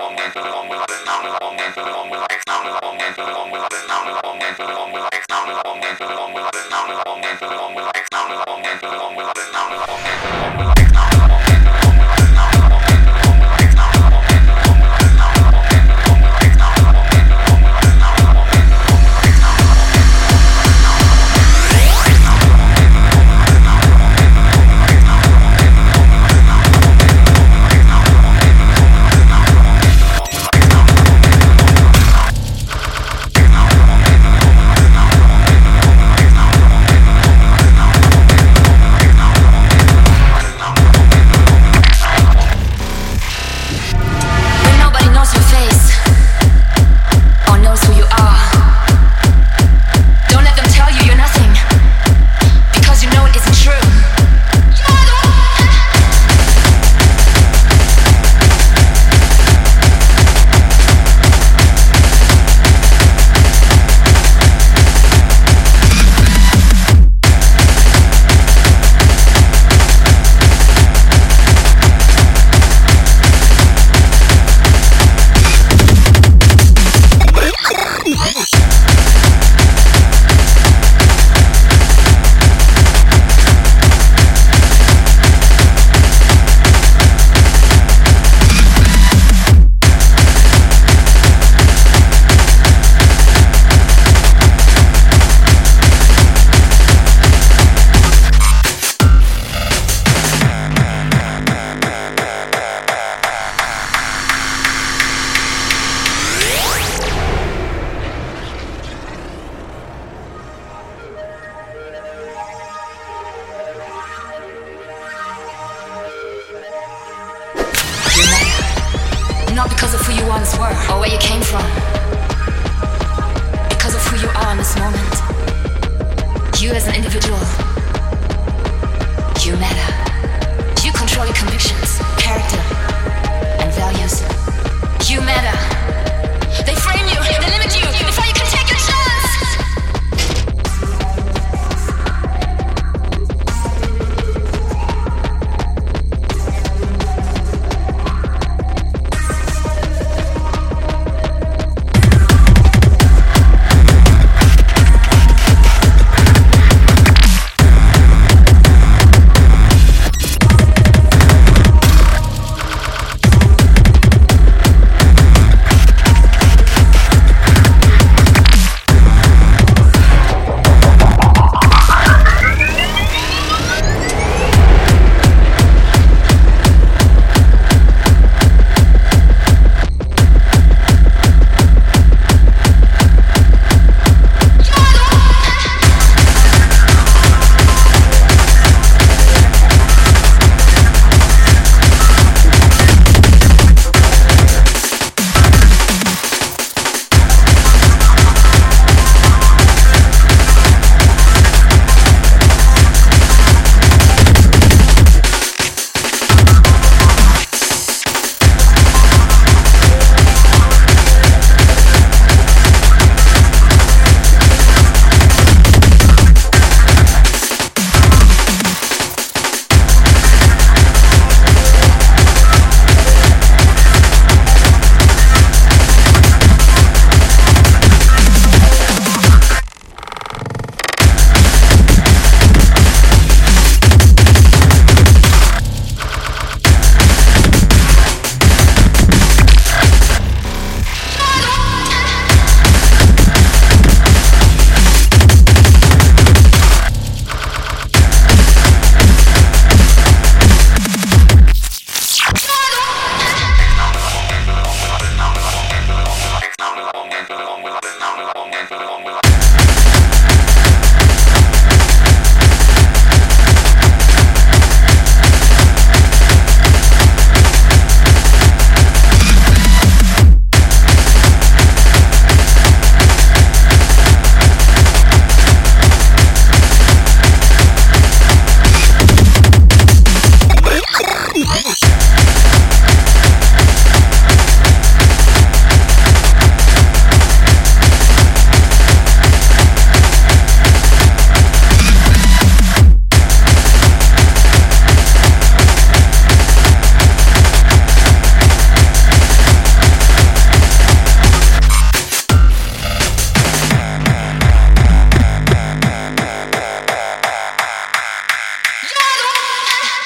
along, dance along with us, down along, dance along with us. not because of who you once were or where you came from, because of who you are in this moment. You as an individual, you matter. You control your convictions, character, and values. You matter.